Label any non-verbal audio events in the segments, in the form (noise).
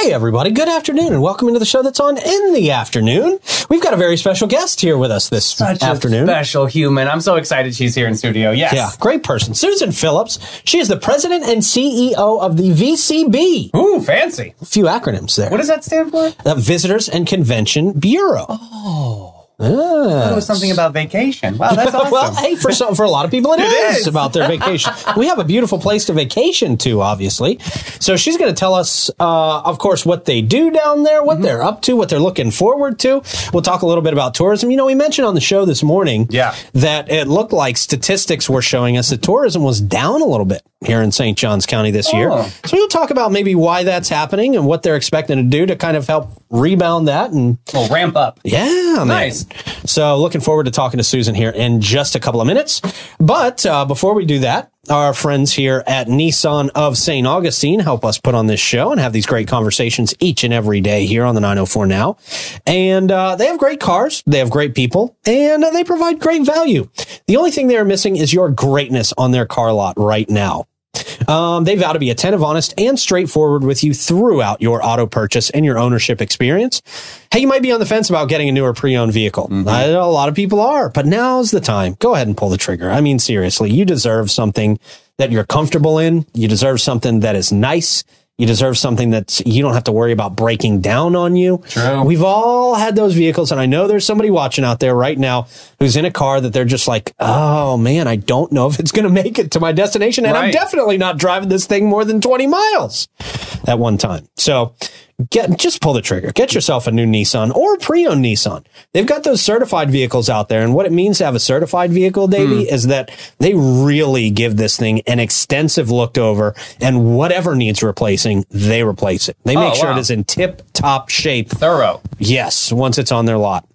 Hey, everybody. Good afternoon, and welcome into the show that's on in the afternoon. We've got a very special guest here with us this Such afternoon. a special human. I'm so excited she's here in studio. Yes. yeah, great person. Susan Phillips. She is the president and CEO of the VCB. Ooh, fancy. A few acronyms there. What does that stand for? Uh, Visitors and Convention Bureau. Oh. Ah. It was something about vacation. Wow, that's (laughs) awesome. Well, hey, for some, for a lot of people, it (laughs) It is, is. about their vacation. (laughs) we have a beautiful place to vacation to, obviously. So she's going to tell us, uh, of course, what they do down there, Mm-hmm. what they're up to, what they're looking forward to. We'll talk a little bit about tourism. You know, we mentioned on the show this morning, Yeah. that it looked like statistics were showing us that tourism was down a little bit here in St. Johns County this year. Oh. So we'll talk about maybe why that's happening and what they're expecting to do to kind of help rebound that and Well, ramp up. yeah, man. Nice. So looking forward to talking to Susan here in just a couple of minutes. But uh, before we do that, our friends here at Nissan of St. Augustine help us put on this show and have these great conversations each and every day here on the 904 Now. And uh, they have great cars, they have great people, and uh, they provide great value. The only thing they are missing is your greatness on their car lot right now. Um, they vow to be attentive, honest, and straightforward with you throughout your auto purchase and your ownership experience. Hey, you might be on the fence about getting a newer pre-owned vehicle. I know a lot of people are, but now's the time. Go ahead and pull the trigger. I mean, seriously, you deserve something that you're comfortable in. You deserve something that is nice. You deserve something that you don't have to worry about breaking down on you. True. We've all had those vehicles, and I know there's somebody watching out there right now who's in a car that they're just like, oh man, I don't know if it's going to make it to my destination. And I'm definitely not driving this thing more than 20 miles at one time. So get, just pull the trigger. Get yourself a new Nissan or pre-owned Nissan. They've got those certified vehicles out there. And what it means to have a certified vehicle, Davey, is that they really give this thing an extensive look over and whatever needs replacing, they replace it. They make Oh, sure wow. it is in tip top shape Thorough. Yes, once it's on their lot.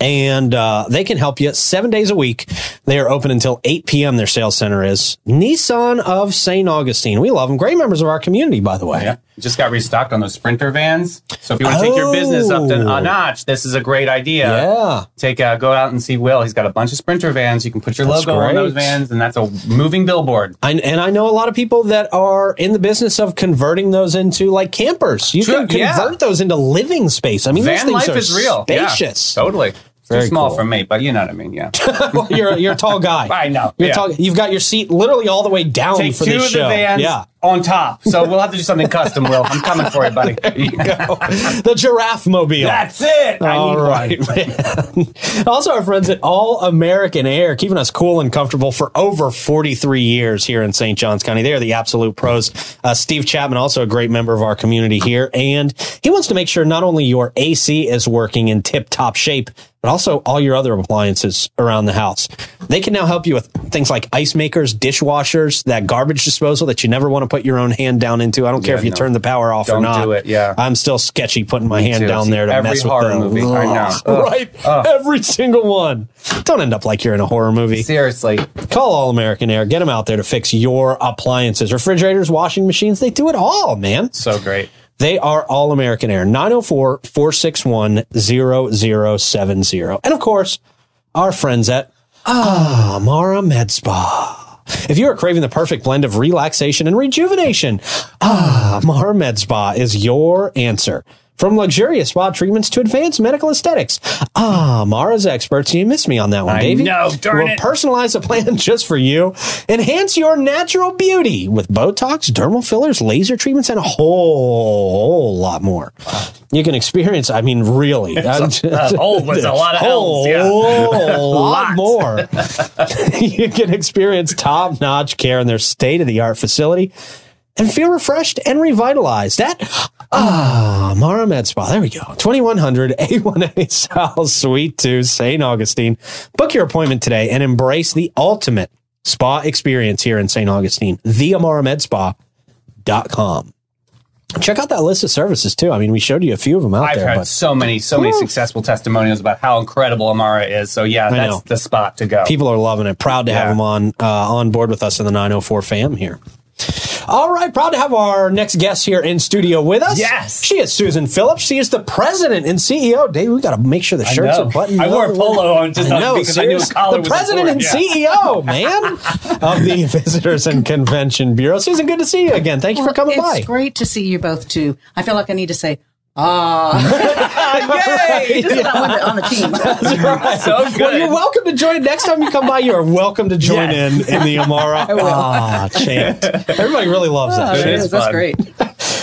And uh, they can help you seven days a week. They are open until 8 p.m. Their sales center is Nissan of St. Augustine. We love them. Great members of our community, by the way. Yeah. Just got restocked on those Sprinter vans. So if you want to take your business up to Oh. a notch, this is a great idea. Yeah. Take uh, go out and see Will. He's got a bunch of Sprinter vans. You can put your That's logo on those vans, and that's a moving billboard. I, and I know a lot of people that are in the business of converting those into like campers. You True, can yeah. convert those into living space. I mean, those Van things life are is real. Spacious. Yeah, totally. It's Very too small cool. for me, but you know what I mean. Yeah. Well, (laughs) you're, you're a tall guy. (laughs) I know, You're yeah. tall. You've got your seat literally all the way down Take for two this of the show. vans Yeah. On top. So we'll have to do something custom, Will. I'm coming for you, buddy. There you go. the giraffe mobile. That's it. I All right, (laughs) also, our friends at All American Air, keeping us cool and comfortable for over 43 years here in St. Johns County. They are the absolute pros. Uh, Steve Chapman, also a great member of our community here, and he wants to make sure not only your AC is working in tip top shape, but also all your other appliances around the house. They can now help you with things like ice makers, dishwashers, that garbage disposal that you never want to put your own hand down into. I don't care Yeah, if you no. turn the power off or Don't not. do it, yeah. I'm still sketchy putting my hand too. down See, there to every mess with horror the movie, I know. Ugh, Ugh. right? Ugh. Every single one. Don't end up like you're in a horror movie. Seriously. Call All American Air. Get them out there to fix your appliances, refrigerators, washing machines. They do it all, man. So great. They are All American Air. 904 461 0070. And of course, our friends at ah. Amara Med Spa. If you are craving the perfect blend of relaxation and rejuvenation, ah, Amara Med Spa is your answer. From luxurious spa treatments to advanced medical aesthetics. Ah, Mara's experts. You missed me on that one, I Davey. know, darn we'll it. personalize a plan (laughs) just for you. Enhance your natural beauty with Botox, dermal fillers, laser treatments, and a whole, whole lot more. You can experience, I mean, really. (laughs) a whole was a lot of yeah. (laughs) whole lot Lot. more. you can experience top notch care in their state of the art facility and feel refreshed and revitalized at Ah, Mara Med Spa. There we go. 2100 A1A South Suite 2, St. Augustine. Book your appointment today and embrace the ultimate spa experience here in St. Augustine. TheAmaraMedSpa.com. Check out that list of services too. I mean, we showed you a few of them out there. I've there, heard but so many, so many successful testimonials about how incredible Amara is. So yeah, that's the spot to go. people are loving it. Proud to have Yeah. them on uh, on board with us in the 904 fam here. All right, proud to have our next guest here in studio with us. Yes. She is Susan Phillips. She is the president and CEO. Dave, we got to make sure the shirts are buttoned I wore a polo on just I know, because I knew a collar The was president and important, CEO, man, of the (laughs) Visitors and Convention Bureau. Susan, good to see you again. Thank you for coming it's by. great to see you both too. I feel like I need to say, ah, (laughs) Yay! just that I'm on the team. (laughs) So good. Well, you're welcome to join. Next time you come by, you are welcome to join Yes. in in the Amara (laughs) ah, chant. Everybody really loves that. Oh, chant. It it is is. That's fun. great.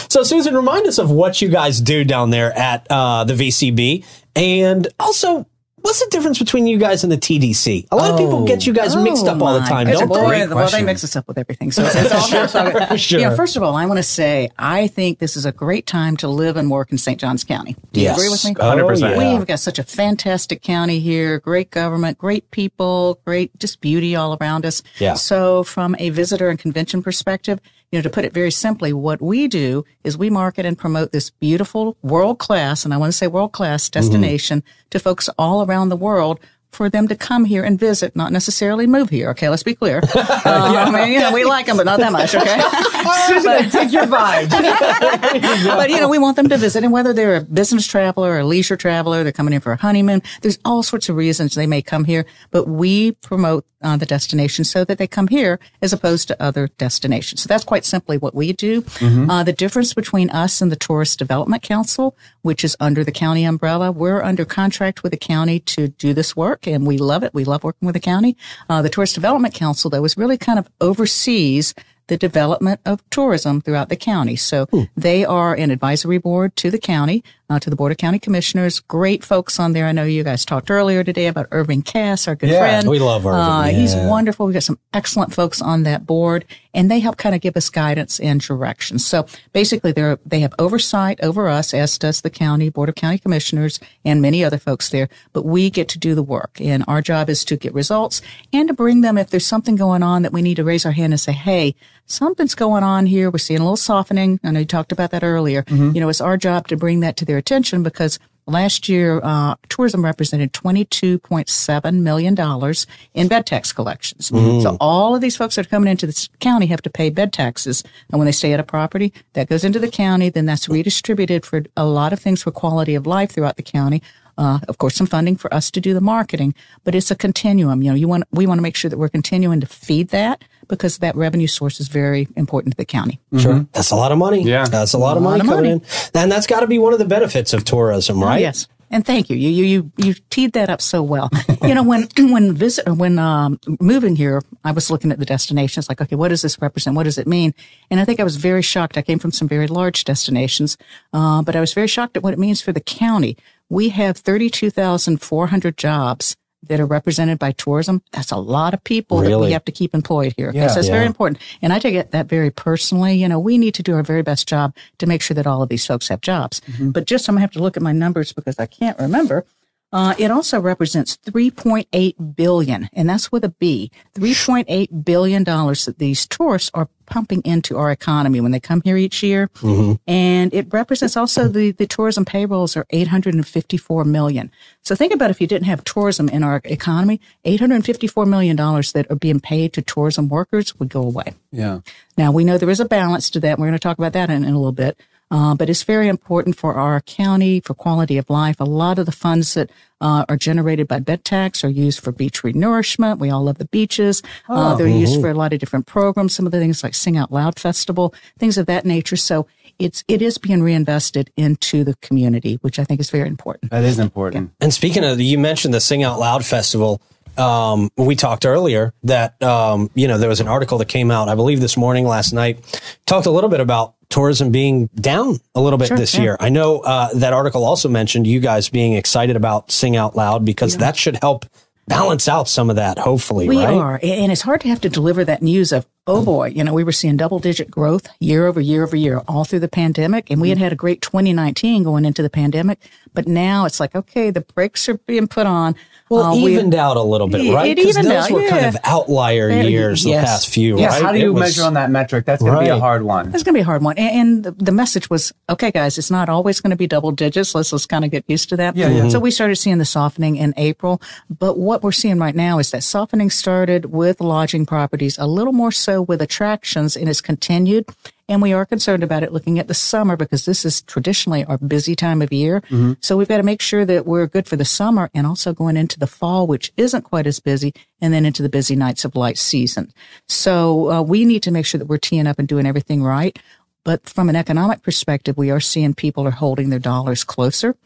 So, Susan, remind us of what you guys do down there at uh, the VCB, and also. What's the difference between you guys and the TDC? A lot of people get you guys mixed up all the Oh, time, goodness. don't well, they? they? Well, they mix us up with everything. So it's, it's all it's (laughs) all. Sure. Yeah, first of all, I want to say I think this is a great time to live and work in St. Johns County. Do you agree with me? Oh, 100%. yeah. We've got such a fantastic county here, great government, great people, great just beauty all around us. Yeah. So from a visitor and convention perspective, you know, to put it very simply, what we do is we market and promote this beautiful world class, and I want to say world class destination to folks all around the world for them to come here and visit, not necessarily move here. Okay, let's be clear. Uh, (laughs) I mean, you know, we like them, but not that much. Okay. (laughs) Susan, take your vibe. (laughs) but you know, we want them to visit, and whether they're a business traveler or a leisure traveler, they're coming in for a honeymoon. There's all sorts of reasons they may come here, but we promote uh, the destination so that they come here as opposed to other destinations. So that's quite simply what we do. Uh, the difference between us and the Tourist Development Council, which is under the county umbrella, we're under contract with the county to do this work, and we love it. We love working with the county. Uh, the Tourist Development Council, though, is really kind of oversees the development of tourism throughout the county. So they are an advisory board to the county, uh, to the Board of County Commissioners. Great folks on there. I know you guys talked earlier today about Irving Kass, our good Yeah, friend. we love Irving, Uh, He's wonderful. We've got some excellent folks on that board and they help kind of give us guidance and direction. So basically they're, they have oversight over us, as does the county, Board of County Commissioners and many other folks there, but we get to do the work and our job is to get results and to bring them if there's something going on that we need to raise our hand and say, Hey, something's going on here. We're seeing a little softening. I know you talked about that earlier. You know, it's our job to bring that to their attention because Last year, uh, tourism represented $22.7 million in bed tax collections. So all of these folks that are coming into this county have to pay bed taxes. And when they stay at a property, that goes into the county, then that's redistributed for a lot of things for quality of life throughout the county. Uh, of course, some funding for us to do the marketing, but it's a continuum. You know, you want, we want to make sure that we're continuing to feed that because that revenue source is very important to the county. Sure. That's a lot of money. Yeah. That's a lot of lot money of coming money. in. And that's got to be one of the benefits of tourism, right? Yes. And thank you. You you you you teed that up so well. you know, when (clears throat) when visit when um, moving here, I was looking at the destinations. Like, okay, what does this represent? What does it mean? And I think I was very shocked. I came from some very large destinations, uh, but I was very shocked at what it means for the county. We have thirty two thousand four hundred jobs that are represented by tourism. That's a lot of people that we have to keep employed here. Okay, Yeah. so it's Yeah. very important. And I take it that very personally. You know, we need to do our very best job to make sure that all of these folks have jobs. But just I'm gonna have to look at my numbers because I can't remember. Uh, it also represents 3.8 billion, and that's with a B. 3.8 billion dollars that these tourists are pumping into our economy when they come here each year. Mm-hmm. And it represents also the, the tourism payrolls are 854 million. So think about if you didn't have tourism in our economy, 854 million dollars that are being paid to tourism workers would go away. Yeah. Now we know there is a balance to that. We're going to talk about that in, in a little bit. Uh, but it's very important for our county for quality of life. A lot of the funds that uh, are generated by bed tax are used for beach renourishment. We all love the beaches. Uh, they're used for a lot of different programs. Some of the things like Sing Out Loud Festival, things of that nature. So it's it is being reinvested into the community, which I think is very important. That is important. And speaking of, you mentioned the Sing Out Loud Festival. Um, we talked earlier that, um, you know, there was an article that came out, I believe this morning, last night, talked a little bit about tourism being down a little bit Sure, this yeah. year. I know, uh, that article also mentioned you guys being excited about Sing Out Loud because that should help balance out some of that, hopefully, We right? are. And it's hard to have to deliver that news of, oh boy, you know, we were seeing double digit growth year over year over year all through the pandemic. And we had had a great 2019 going into the pandemic. But now it's like, okay, the brakes are being put on. Well, Uh, it we- evened out a little bit, right? Because those out, were kind of outlier years the past few, Yeah. right? How do you was- measure on that metric? That's going to be a hard one. That's going to be a hard one. And, and the, the message was, okay, guys, it's not always going to be double digits. Let's, let's kind of get used to that. Yeah, yeah. So we started seeing the softening in April. But what we're seeing right now is that softening started with lodging properties a little more so so with attractions and it's continued. And we are concerned about it looking at the summer because this is traditionally our busy time of year. So we've got to make sure that we're good for the summer and also going into the fall, which isn't quite as busy, and then into the busy nights of light season. So uh, we need to make sure that we're teeing up and doing everything right. But from an economic perspective, we are seeing people are holding their dollars closer.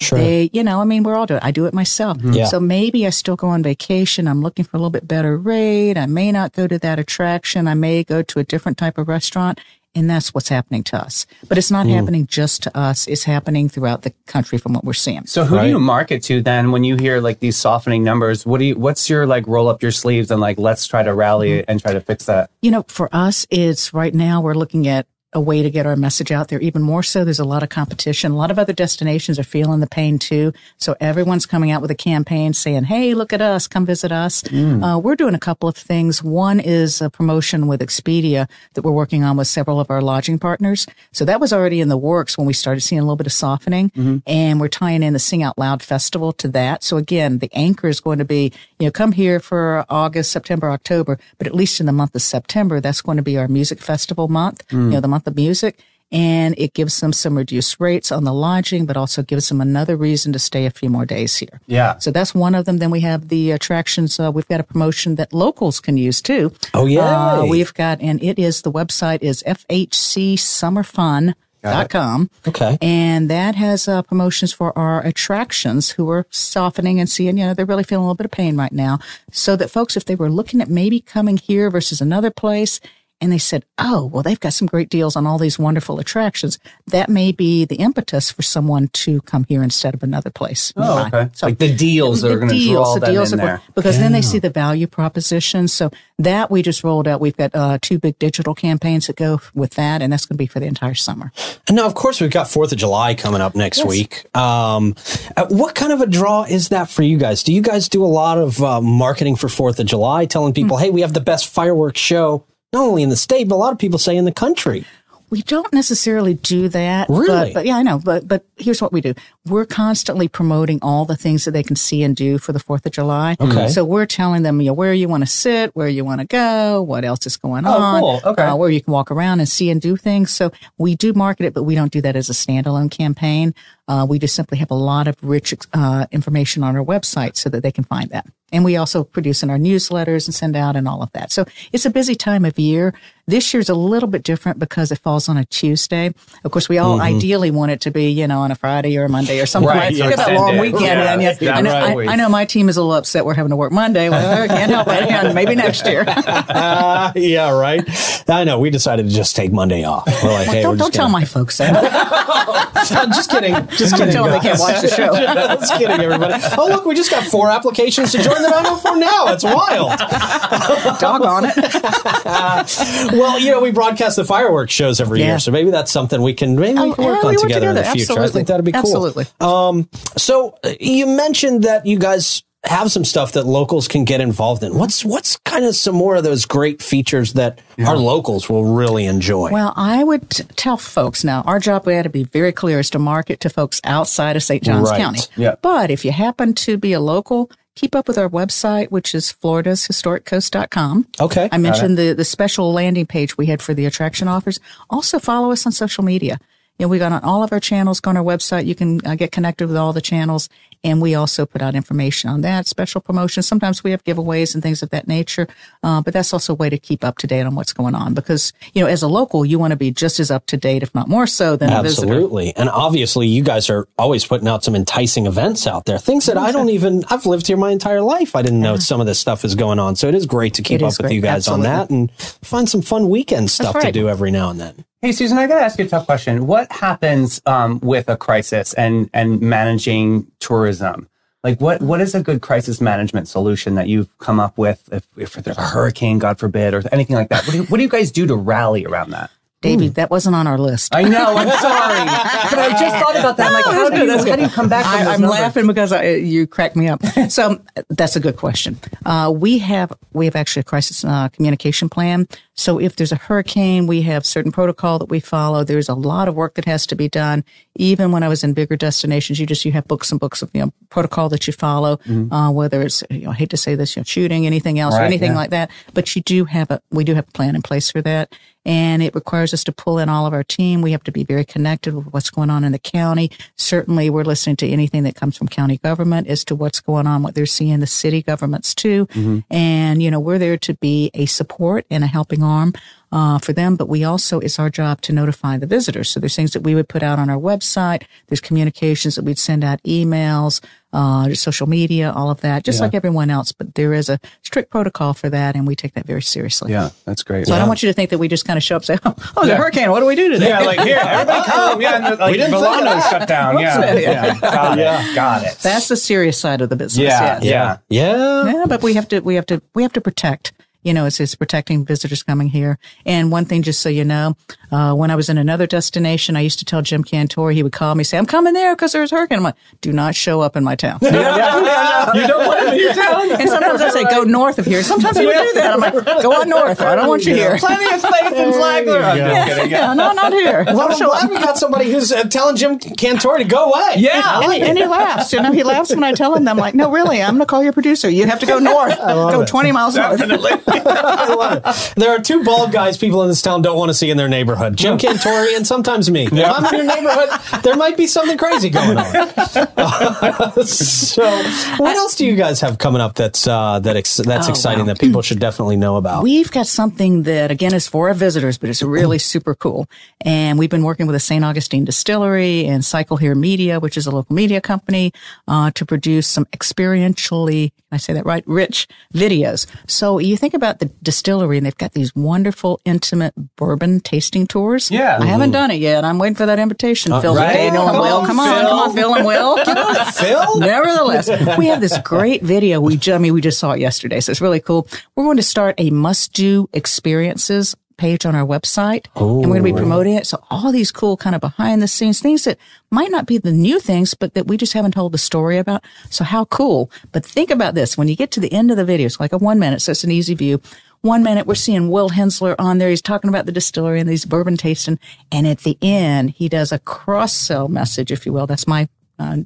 Sure. They, you know, I mean, we're all doing. It. I do it myself. Yeah. So maybe I still go on vacation. I'm looking for a little bit better rate. I may not go to that attraction. I may go to a different type of restaurant. And that's what's happening to us. But it's not hmm. happening just to us. It's happening throughout the country from what we're seeing. So who Right. do you market to then when you hear like these softening numbers? What do you what's your like roll up your sleeves and like let's try to rally mm-hmm. and try to fix that? You know, for us, it's right now we're looking at a way to get our message out there even more so. There's a lot of competition. A lot of other destinations are feeling the pain too. So everyone's coming out with a campaign saying, Hey, look at us. Come visit us. Mm. Uh, we're doing a couple of things. One is a promotion with Expedia that we're working on with several of our lodging partners. So that was already in the works when we started seeing a little bit of softening mm-hmm. and we're tying in the Sing Out Loud Festival to that. So again, the anchor is going to be, you know, come here for August, September, October, but at least in the month of September, that's going to be our music festival month, you mm. know, the month of music. And it gives them some reduced rates on the lodging, but also gives them another reason to stay a few more days here. Yeah. So that's one of them. Then we have the attractions. Uh, we've got a promotion that locals can use too. Oh, yeah. Uh, we've got, and it is, the website is fhcsummerfun.com. Okay. And that has uh, promotions for our attractions who are softening and seeing, you know, they're really feeling a little bit of pain right now. So that folks, if they were looking at maybe coming here versus another place, and they said, oh, well, they've got some great deals on all these wonderful attractions. That may be the impetus for someone to come here instead of another place. Oh, nearby. okay. like the deals are going to draw them in there. going- because then they see the value proposition. So that we just rolled out. We've got uh, two big digital campaigns that go with that, and that's going to be for the entire summer. And now, of course, we've got Fourth of July coming up next week. Um, uh, what kind of a draw is that for you guys? Do you guys do a lot of uh, marketing for Fourth of July, telling people, "Hey, we have the best fireworks show not only in the state, but a lot of people say in the country." We don't necessarily do that. Really? But, but yeah, I know. But but here's what we do. We're constantly promoting all the things that they can see and do for the Fourth of July. Okay. So we're telling them you know, where you want to sit, where you want to go, what else is going Oh, on, cool. Okay. uh, where you can walk around and see and do things. So we do market it, but we don't do that as a standalone campaign. Uh, we just simply have a lot of rich uh, information on our website so that they can find that. And we also produce in our newsletters and send out and all of that. So it's a busy time of year. This year's a little bit different because it falls on a Tuesday. Of course, we all ideally want it to be, you know, on a Friday or a Monday or something. Right, Right. so that long weekend Yeah, in. Yeah. yeah, I, know, right. I, I know my team is a little upset we're having to work Monday. Well, I can't help it. Yeah, maybe next year. Uh, (laughs) yeah, right. I know. We decided to just take Monday off. We're like, hey, don't we're don't tell gonna- my folks that. (laughs) just kidding. Just kidding. tell them they can't watch the show. (laughs) just kidding, everybody. Oh, look, we just got four applications to join the 904 now. It's wild. (laughs) Doggone it. (laughs) Well, you know, we broadcast the fireworks shows every Yeah. year, so maybe that's something we can maybe we Oh, can yeah, work we on work together, in the together. future. I think that'd be cool. Absolutely. Um, so uh, you mentioned that you guys have some stuff that locals can get involved in. What's what's kind of some more of those great features that our locals will really enjoy? Well, I would tell folks now, our job we had to be very clear is to market to folks outside of St. Johns Right. County. Yeah. But if you happen to be a local, keep up with our website, which is floridashistoriccoast.com. okay. I mentioned the, the special landing page we had for the attraction offers. Also follow us on social media. You know, we got on all of our channels, go on our website. You can uh, get connected with all the channels. And we also put out information on that, special promotions. Sometimes we have giveaways and things of that nature. Uh, but that's also a way to keep up to date on what's going on because, you know, as a local, you want to be just as up to date, if not more so than a visitor. Absolutely. And obviously, you guys are always putting out some enticing events out there. Things that I don't even, I've lived here my entire life. I didn't know some of this stuff is going on. So it is great to keep up with great. you guys on that and find some fun weekend stuff to do every now and then. Hey, Susan, I got to ask you a tough question. What happens um, with a crisis and and managing tourism? Like, what what is a good crisis management solution that you've come up with? If, if there's a hurricane, God forbid, or anything like that, what do you, what do you guys do to rally around that? Davey, that wasn't on our list. I know, I'm sorry, but I just thought about that. I'm like, how do you how do you come back? I, numbers? laughing because I, you cracked me up. (laughs) So that's a good question. Uh, we have we have actually a crisis uh, communication plan So if there's a hurricane, we have certain protocol that we follow. There's a lot of work that has to be done. Even when I was in bigger destinations, you just, you have books and books of, you know, protocol that you follow, uh, whether it's, you know, I hate to say this, you know, shooting, anything else or anything yeah. like that. But you do have a, we do have a plan in place for that. And it requires us to pull in all of our team. We have to be very connected with what's going on in the county. Certainly we're listening to anything that comes from county government as to what's going on, what they're seeing, the city governments too. And, you know, we're there to be a support and a helping arm. Uh, for them, but we also, it's our job to notify the visitors. So there's things that we would put out on our website. There's communications that we'd send out emails, uh, social media, all of that, just like everyone else. But there is a strict protocol for that and we take that very seriously. Yeah, that's great. So I don't want you to think that we just kind of show up and say, (laughs) oh, there's a hurricane. What do we do today? Yeah, like here, everybody (laughs) come. Yeah, and the, like, didn't think of Milano's that. shut down. Yeah, (laughs) yeah, got it, got it. That's the serious side of the business. Yeah, yes. yeah. Yeah. Yeah, but we have to, we have to, we have to protect. You know, it's, it's protecting visitors coming here. And one thing, just so you know, uh, when I was in another destination, I used to tell Jim Cantore, he would call me, say, I'm coming there because there's a hurricane. I'm like, do not show up in my town. yeah, (laughs) yeah, yeah, You don't want to be your town. (laughs) And sometimes I say, go north of here. Sometimes I would do that. I'm like, go on north. I don't want you here. (laughs) Plenty of space in Flagler. I'm just kidding. Yeah. Yeah, no, not here. Well, I'm glad we got somebody who's uh, telling Jim Cantore to go away. Yeah. And he, and he laughs. You know, he laughs when I tell him. that. I'm like, no, really, I'm going to call your producer. You have to go north. Go 20 miles north. I love it. There are two bald guys people in this town don't want to see in their neighborhood. Jim Cantore and sometimes me. If I'm in your neighborhood, there might be something crazy going on. (laughs) so, what else do you guys have coming up that's uh, that ex- that's Oh, exciting wow. that people should definitely know about? We've got something that again is for our visitors, but it's really super cool. And we've been working with the St. Augustine Distillery and Cycle Here Media, which is a local media company, uh, to produce some experientially, I say that right, rich videos. So you think about the distillery and they've got these wonderful, intimate bourbon tasting tours. Yeah. I haven't done it yet. I'm waiting for that invitation. Uh, Phil right. Daniel and Come Will. on, Come on, Phil. come on, Phil and Will. (laughs) Phil? Nevertheless, we have this great video. We, ju- I mean, we just saw it yesterday, so it's really cool. We're going to start a must-do experiences page on our website, and we're going to be oh. promoting it. So all these cool kind of behind-the-scenes things that might not be the new things, but that we just haven't told the story about. So how cool! But think about this: when you get to the end of the video, it's like a one minute, so it's an easy view. One minute we're seeing Will Hensler on there. He's talking about the distillery and these bourbon tasting. And at the end, he does a cross sell message, if you will. That's my, uh,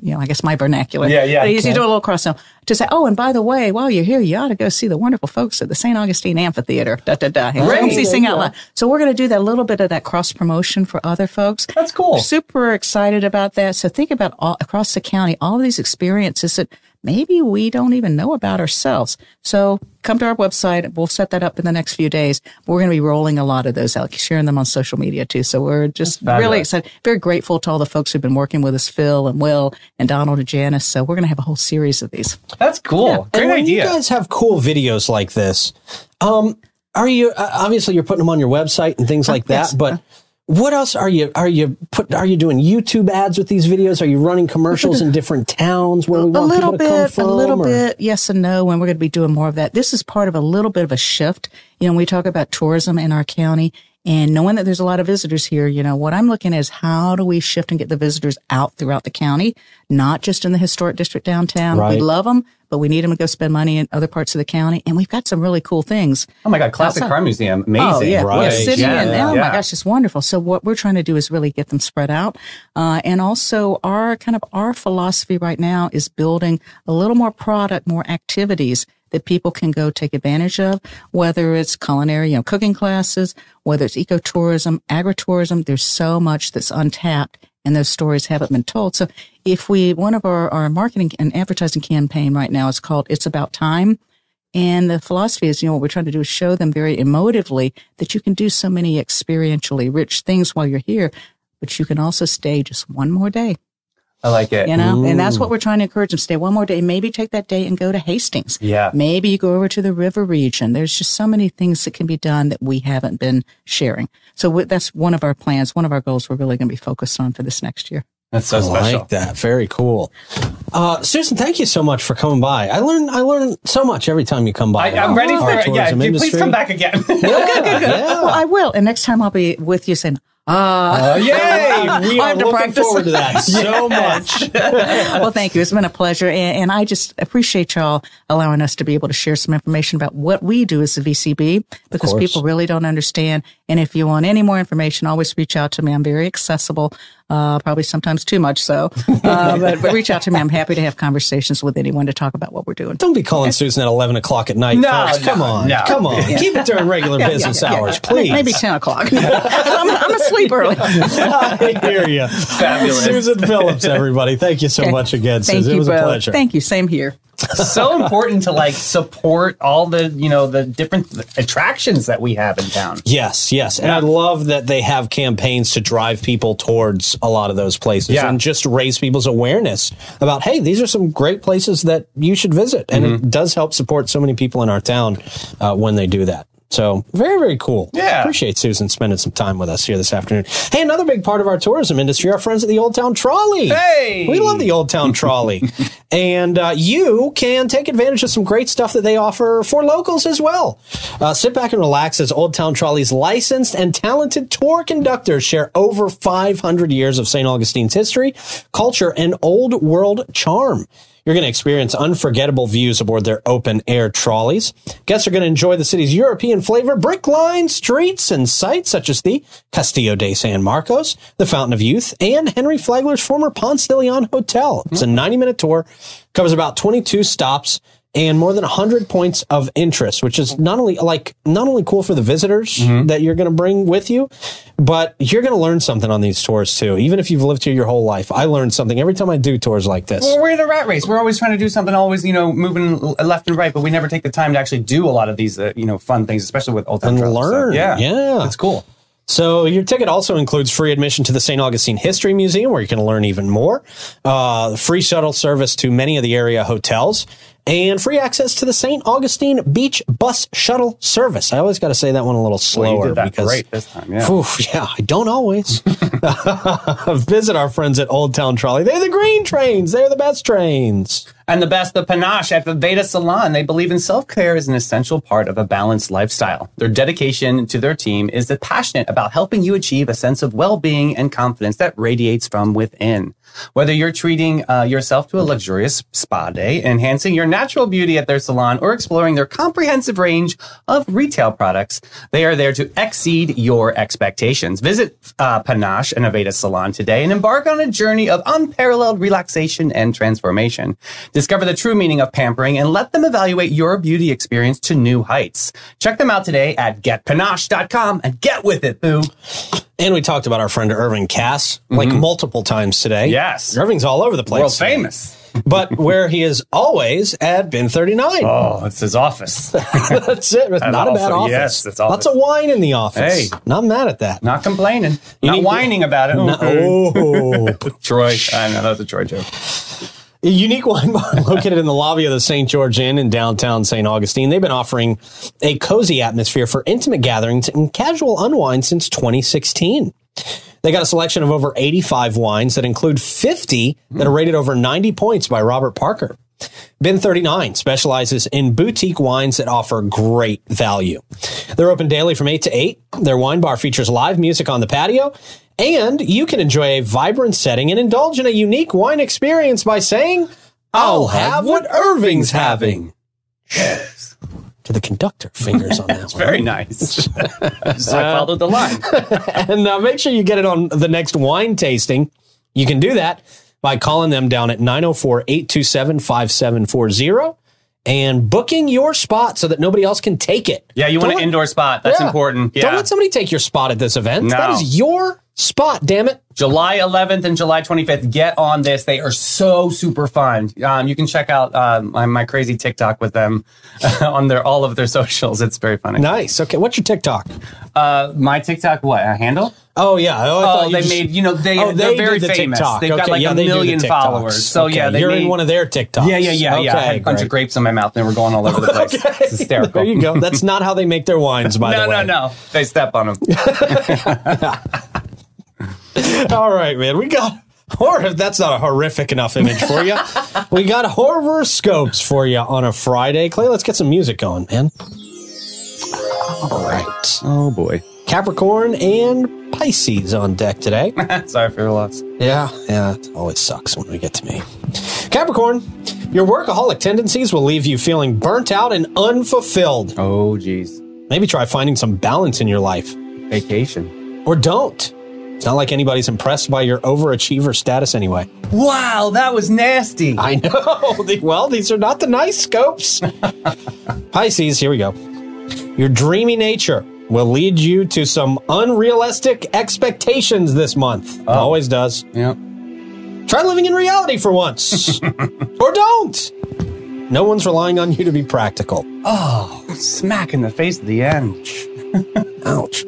you know, I guess my vernacular. Yeah, yeah, But he's, he's okay. doing a little cross sell to say, oh, and by the way, while you're here, you ought to go see the wonderful folks at the St. Augustine Amphitheater. Da, da, da. Lindsay sing out loud. So we're going to do that little bit of that cross promotion for other folks. That's cool. Super excited about that. So think about all across the county, all of these experiences that maybe we don't even know about ourselves. So come to our website. We'll set that up in the next few days. We're going to be rolling a lot of those out, sharing them on social media too. So we're just really excited. Very grateful to all the folks who've been working with us, Phil and Will and Donald and Janice. So we're going to have a whole series of these. That's cool. Great and when idea. you guys have cool videos like this, um, are you uh, obviously you're putting them on your website and things like that? yes. But what else are you are you put are you doing YouTube ads with these videos? Are you running commercials in different towns where we a want little people to come bit, from? a little or- bit, yes and no. And we're going to be doing more of that. This is part of a little bit of a shift. You know, when we talk about tourism in our county and knowing that there's a lot of visitors here, you know, what I'm looking at is how do we shift and get the visitors out throughout the county, not just in the historic district downtown. Right. We love them, but we need them to go spend money in other parts of the county. And we've got some really cool things. Oh my God, Classic Outside- Car Museum, amazing. Oh yeah, Right. yeah, city Yeah, and oh yeah. my gosh, it's wonderful. So what we're trying to do is really get them spread out, uh, and also our kind of our philosophy right now is building a little more product, more activities that people can go take advantage of, whether it's culinary, you know, cooking classes, whether it's ecotourism, agritourism. There's so much that's untapped and those stories haven't been told. So if we, one of our, our marketing and advertising campaign right now is called It's About Time. And the philosophy is, you know, what we're trying to do is show them very emotively that you can do so many experientially rich things while you're here, but you can also stay just one more day, I like it. you know? And that's what we're trying to encourage them. Stay one more day. Maybe take that day and go to Hastings. Yeah. Maybe you go over to the river region. There's just so many things that can be done that we haven't been sharing. So we- that's one of our plans. One of our goals we're really going to be focused on for this next year. That's so I special. like that. Very cool. Uh, Susan, thank you so much for coming by. I learn I learn so much every time you come by. I, I'm ready for it. Yeah, tourism dude, please industry. come back again. Yeah, (laughs) yeah. Well, I will. And next time I'll be with you saying, Uh, Yay! (laughs) (laughs) We are looking practice. forward to that so much. (laughs) well, thank you. It's been a pleasure. And, and I just appreciate y'all allowing us to be able to share some information about what we do as the VCB because people really don't understand. And if you want any more information, always reach out to me. I'm very accessible. Uh, probably sometimes too much so, uh, (laughs) but, but reach out to me. I'm happy to have conversations with anyone to talk about what we're doing. Don't be calling Susan at 11 o'clock at night, No, folks. Come no, on. no. Come on. Keep it during regular business Yeah, yeah, hours, yeah. please. Maybe 10 o'clock. I'm, I'm asleep early. I hear you. Fabulous. Susan Phillips, everybody. Thank you so Okay. much again, Thank Susan. you, It was bro. a pleasure. Thank you. Same here. so important to like support all the you know the different attractions that we have in town. Yes, yes. And I love that they have campaigns to drive people towards a lot of those places Yeah. and just raise people's awareness about, hey, these are some great places that you should visit. And Mm-hmm. it does help support so many people in our town uh, when they do that. So very, very cool. Yeah. Appreciate Susan spending some time with us here this afternoon. Hey, another big part of our tourism industry, our friends at the Old Town Trolley. Hey! We love the Old Town Trolley. (laughs) and uh, you can take advantage of some great stuff that they offer for locals as well. Uh, sit back and relax as Old Town Trolley's licensed and talented tour conductors share over 500 years of St. Augustine's history, culture, and old world charm. You're going to experience unforgettable views aboard their open air trolleys. Guests are going to enjoy the city's European flavor, brick lined streets and sites such as the Castillo de San Marcos, the Fountain of Youth, and Henry Flagler's former Ponce de Leon Hotel. It's a 90 minute tour, covers about 22 stops and more than 100 points of interest, which is not only like not only cool for the visitors that you're going to bring with you, but you're going to learn something on these tours too. Even if you've lived here your whole life, I learn something every time I do tours like this. Well, we're in a rat race. We're always trying to do something, always you know moving left and right, but we never take the time to actually do a lot of these uh, you know fun things, especially with old time And travel learn. Yeah, Yeah. it's cool. So your ticket also includes free admission to the St. Augustine History Museum, where you can learn even more, uh, free shuttle service to many of the area hotels, and free access to the St. Augustine Beach Bus Shuttle Service. I always got to say that one a little Well, slower that because great this time. Yeah. Oof, yeah, I don't always. (laughs) Visit our friends at Old Town Trolley. They're the green trains. They're the best trains. And the best, the panache at the Veda Salon. They believe in self care as an essential part of a balanced lifestyle. Their dedication to their team is the passionate about helping you achieve a sense of well being and confidence that radiates from within. Whether you're treating uh, yourself to a luxurious spa day, enhancing your natural beauty at their salon, or exploring their comprehensive range of retail products, they are there to exceed your expectations. Visit uh, Panache and Aveda Salon today and embark on a journey of unparalleled relaxation and transformation. Discover the true meaning of pampering and let them evaluate your beauty experience to new heights. Check them out today at getpanache.com and get with it, boo. And we talked about our friend Irving Kass like multiple times today. Mm-hmm. Yes. Irving's all over the place. World today. famous. (laughs) but where he is always at Bin 39. Oh, it's his office. (laughs) That's it. It's And not a bad office. yes, it's Lots of wine in the office. Hey. Not mad at that. Not complaining. You Not whining about it. Oh. (laughs) Troy. I know that was a Troy joke. A unique (laughs) wine bar located in the lobby of the St. George Inn in downtown St. Augustine. They've been offering a cozy atmosphere for intimate gatherings and casual unwind since 2016. They got a selection of over 85 wines that include 50 that are rated over 90 points by Robert Parker. Bin 39 specializes in boutique wines that offer great value. They're open daily from 8 to 8. Their wine bar features live music on the patio, and you can enjoy a vibrant setting and indulge in a unique wine experience by saying, I'll have what Irving's having. Yes. To the conductor fingers on that (laughs) one. Very nice. (laughs) so I followed the line. (laughs) and uh, make sure you get it on the next wine tasting. You can do that by calling them down at 904 827 5740 and booking your spot so that nobody else can take it. Yeah, you want Don't an let- indoor spot. That's Yeah. important. Don't let somebody take your spot at this event. No. That is your spot, damn it. July 11th and July 25th. Get on this. They are so super fun. Um, you can check out uh, my, my crazy TikTok with them (laughs) on their all of their socials. It's very funny. Nice. Okay. What's your TikTok? Uh, my TikTok, what a handle? Oh, yeah. Oh, Oh, they just- made you know they Oh, they're they very the famous. TikTok. They've got like yeah, a they do the million followers. So Okay, yeah, they you're made, in one of their TikToks. Yeah, yeah, yeah, yeah. I had Okay, a bunch of grapes in my mouth and they were going all over the place. It's hysterical. There you go. That's not how they make their wines, by no, (laughs) the way. No, no, no. They step on them. (laughs) (laughs) All right, man. We got or if that's not a horrific enough image for you, (laughs) we got horoscopes for you on a Friday. Clay, let's get some music going, man. All right. oh boy. Capricorn and Pisces on deck today. (laughs) Sorry for your loss. Yeah, yeah, it always sucks when we get to me. Capricorn, your workaholic tendencies will leave you feeling burnt out and unfulfilled. Oh, geez. Maybe try finding some balance in your life. Vacation. Or don't. It's not like anybody's impressed by your overachiever status anyway. Wow, that was nasty. I know. (laughs) well, these are not the nice scopes. (laughs) Pisces, here we go. Your dreamy nature will lead you to some unrealistic expectations this month. Oh. Always does. Yeah. Try living in reality for once. (laughs) or don't. No one's relying on you to be practical. Oh, smack in the face at the end. Ouch.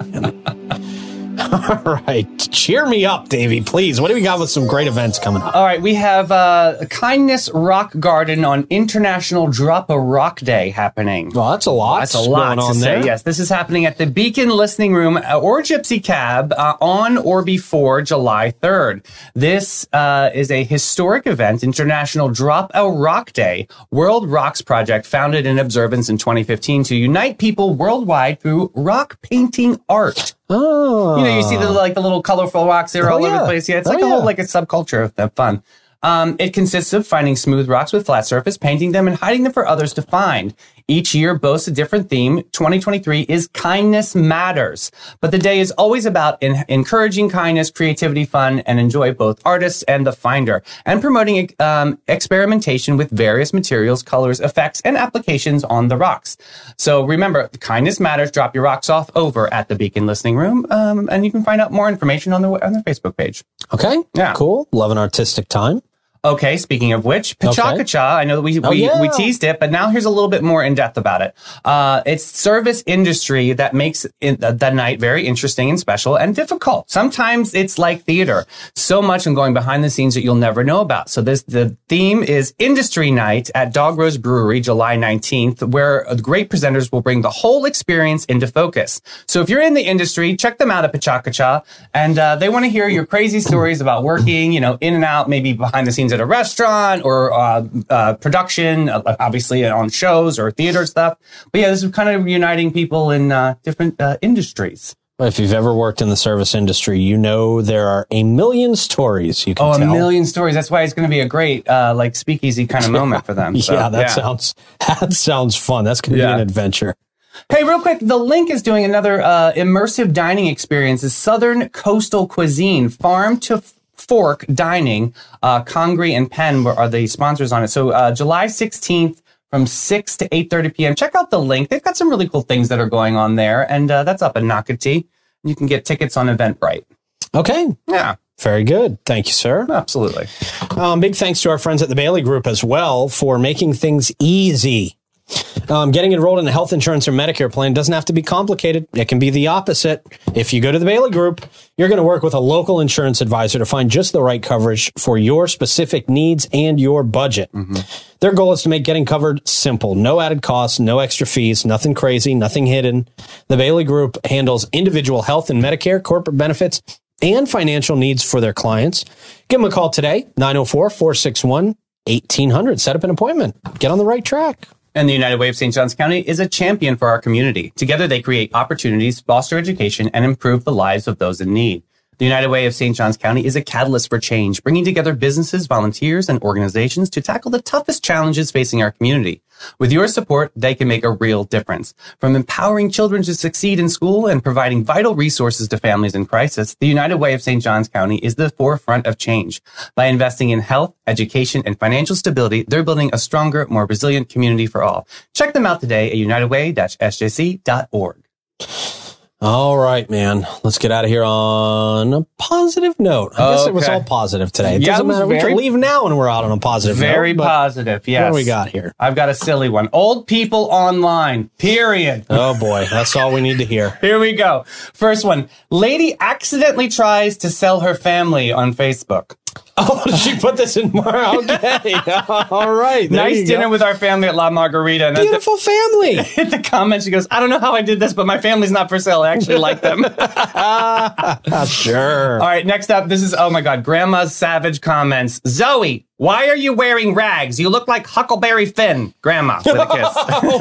(laughs) All right. Cheer me up, Davey, please. What do we got with some great events coming up? All right, we have uh, Kindness Rock Garden on International Drop a Rock Day happening. Well, that's a lot. That's a lot going to on say. there. Yes, this is happening at the Beacon Listening Room uh, or Gypsy Cab uh, on or before July 3rd. This uh, is a historic event, International Drop a Rock Day, World Rocks Project, founded in observance in 2015 to unite people worldwide through rock painting art. Oh. You know, you see the like the little colorful rocks there Oh, all over the place. Yeah, it's Oh, like a yeah. whole like a subculture of that fun. Um, it consists of finding smooth rocks with flat surface, painting them, and hiding them for others to find. Each year boasts a different theme. 2023 is kindness matters, but the day is always about in- encouraging kindness, creativity, fun, and enjoy both artists and the finder, and promoting um, experimentation with various materials, colors, effects, and applications on the rocks. So remember, kindness matters. Drop your rocks off over at the Beacon Listening Room, um, and you can find out more information on the on their Facebook page. Okay. Yeah. Cool. Love an artistic time. Okay, speaking of which, Pachakacha, I know that we, we, Oh, yeah. we teased it, but now here's a little bit more in depth about it. Uh, it's service industry that makes it, the, the night very interesting and special and difficult. Sometimes it's like theater. So much and going behind the scenes that you'll never know about. So this, the theme is industry night at Dog Rose Brewery, July 19th, where great presenters will bring the whole experience into focus. So if you're in the industry, check them out at Pachakacha and, uh, they want to hear your crazy stories about working, you know, in and out, maybe behind the scenes at a restaurant or uh, uh, production, uh, obviously on shows or theater stuff. But yeah, this is kind of uniting people in uh, different uh, industries. If you've ever worked in the service industry, you know there are a million stories you can Oh, a tell. million stories. That's why it's going to be a great, uh, like, speakeasy kind of moment for them. (laughs) So, yeah, that sounds (laughs) that sounds fun. That's going to Yeah. be an adventure. Hey, real quick, the link is doing another uh, immersive dining experience. Is Southern Coastal Cuisine, farm to fork dining. Uh, Congre and Penn were- are the sponsors on it. So uh, July 16th from 6 to 8.30 p.m. Check out the link. They've got some really cool things that are going on there. And uh, that's up in Nocatee. You can get tickets on Eventbrite. Okay, Yeah, very good. Thank you, sir. absolutely. Um, big thanks to our friends at the Bailey Group as well for making things easy. Um, getting enrolled in a health insurance or Medicare plan doesn't have to be complicated. It can be the opposite. If you go to the Bailey Group, you're going to work with a local insurance advisor to find just the right coverage for your specific needs and your budget. Their goal is to make getting covered simple. No added costs, no extra fees, nothing crazy, nothing hidden. The Bailey Group handles individual health and Medicare, corporate benefits, and financial needs for their clients. Give them a call today, 904 461 1800. Set up an appointment. Get on the right track. And the United Way of St. Johns County is a champion for our community. Together, they create opportunities, foster education, and improve the lives of those in need. The United Way of St. Johns County is a catalyst for change, bringing together businesses, volunteers, and organizations to tackle the toughest challenges facing our community. With your support, they can make a real difference. From empowering children to succeed in school and providing vital resources to families in crisis, the United Way of St. Johns County is the forefront of change. By investing in health, education, and financial stability, they're building a stronger, more resilient community for all. Check them out today at unitedway-sjc.org. All right, man. Let's get out of here on a positive note. I guess it was all positive today. It Yeah, doesn't it matter. we can leave now and we're out on a positive Very note. positive, yes. What do we got here? I've got a silly one. Old people online, period. Oh boy, that's all we need to hear. (laughs) Here we go. First one. Lady accidentally tries to sell her family on Facebook. Oh, (laughs) she put this in more. Okay. (laughs) All right. nice dinner go. with our family at La Margarita. And at the, Beautiful family. (laughs) in the comments, she goes, I don't know how I did this, but my family's not for sale. I actually like them. sure. All right, next up, this is, oh my God, Grandma's Savage comments. Zoe, why are you wearing rags? You look like Huckleberry Finn. Grandma, with a kiss.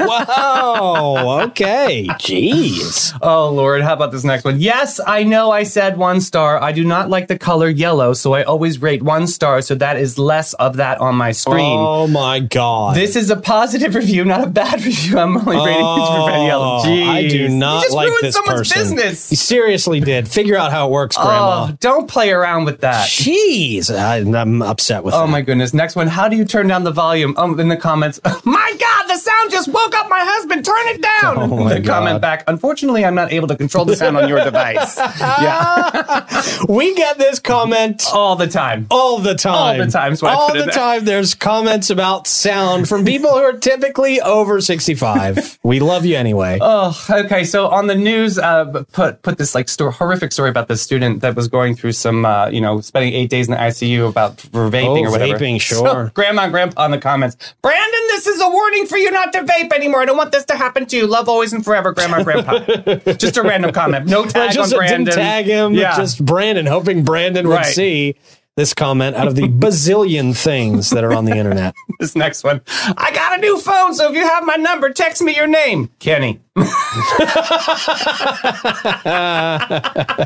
wow. Okay. Jeez. oh, Lord, how about this next one? Yes, I know I said one star. I do not like the color yellow, so I always rate one star, so that is less of that on my screen. Oh my God. This is a positive (laughs) review, not a bad (laughs) review. I'm only rating these for red yellow. Oh, Jeez. I do not like this person. business. You seriously did. Figure out how it works, Grandma. Oh, don't play around with that. Jeez. I, I'm upset with Oh that. my goodness. Next one. How do you turn down the volume? Um, in the comments. (laughs) my God, the sound just woke up my husband. Turn it down. Oh the comment back. Unfortunately, I'm not able to control the sound on your device. Yeah. We get this comment All the time. All the time. All the time, all the there. time. There's comments about sound from people who are typically over 65. (laughs) we love you anyway. Oh, okay. So on the news, uh, put put this like story, horrific story about this student that was going through some, uh, you know, spending eight days in the ICU about for vaping Oh, or whatever. vaping, So, sure. grandma and grandpa in the comments. Brandon, this is a warning for you not to vape anymore. I don't want this to happen to you. Love always and forever, grandma and grandpa. (laughs) just a random comment. No tag just on Brandon. didn't tag him. Yeah. Just Brandon, hoping Brandon would Right. see this comment out of the bazillion things that are on the internet. (laughs) this next one. I got a new phone, so if you have my number, text me your name, Kenny. (laughs)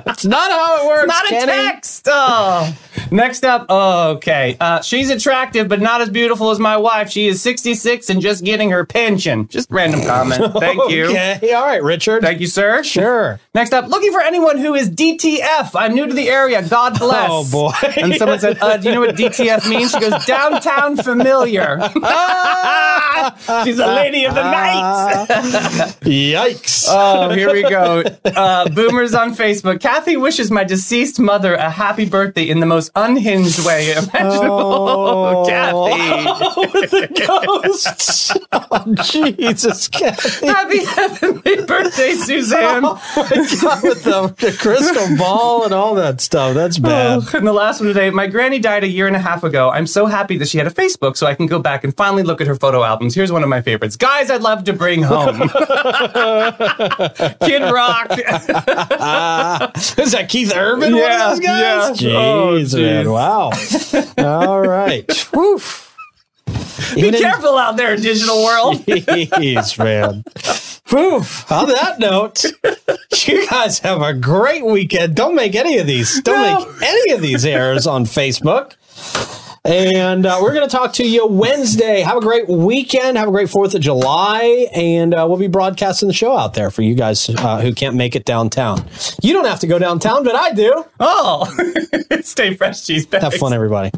It's not how it works. not Kenny. a text. Oh. Next up, oh, okay. Uh, she's attractive, but not as beautiful as my wife. She is 66 and just getting her pension. Just random comment. (laughs) Thank you. Okay. All right, Richard. Thank you, sir. Sure. Next up, looking for anyone who is DTF. I'm new to the area. God bless. Oh, boy. And someone said, uh, "Do you know what DTF means?" She goes, "Downtown familiar." She's a lady of the night. Yikes. Oh, here we go. Uh, boomers on Facebook. Kathy wishes my deceased mother a happy birthday in the most unhinged way imaginable. Oh. Kathy. (laughs) Ghosts. Oh, Jesus, Kathy. Happy heavenly birthday, Suzanne. (laughs) Oh my God, with the, the crystal ball and all that stuff. That's bad. Oh, and the last one today. My granny died a year and a half ago. I'm so happy that she had a Facebook so I can go back and finally look at her photo albums. Here's one of my favorites. Guys I'd love to bring home. (laughs) Kid Rock. (laughs) Is that Keith Urban? one of Yeah, those guys? yeah. Oh, Jeez, man. jeez. Wow. (laughs) All right. Woof. Be Even in- careful out there, digital world. Jeez, man. Whew. On that note, (laughs) you guys have a great weekend. Don't make any of these. Don't No. make (laughs) any of these errors on Facebook. And uh, we're going to talk to you Wednesday. Have a great weekend. Have a great 4th of July. And uh, we'll be broadcasting the show out there for you guys uh, who can't make it downtown. You don't have to go downtown, but I do. Oh, (laughs) stay fresh, cheese bags. Have fun, everybody.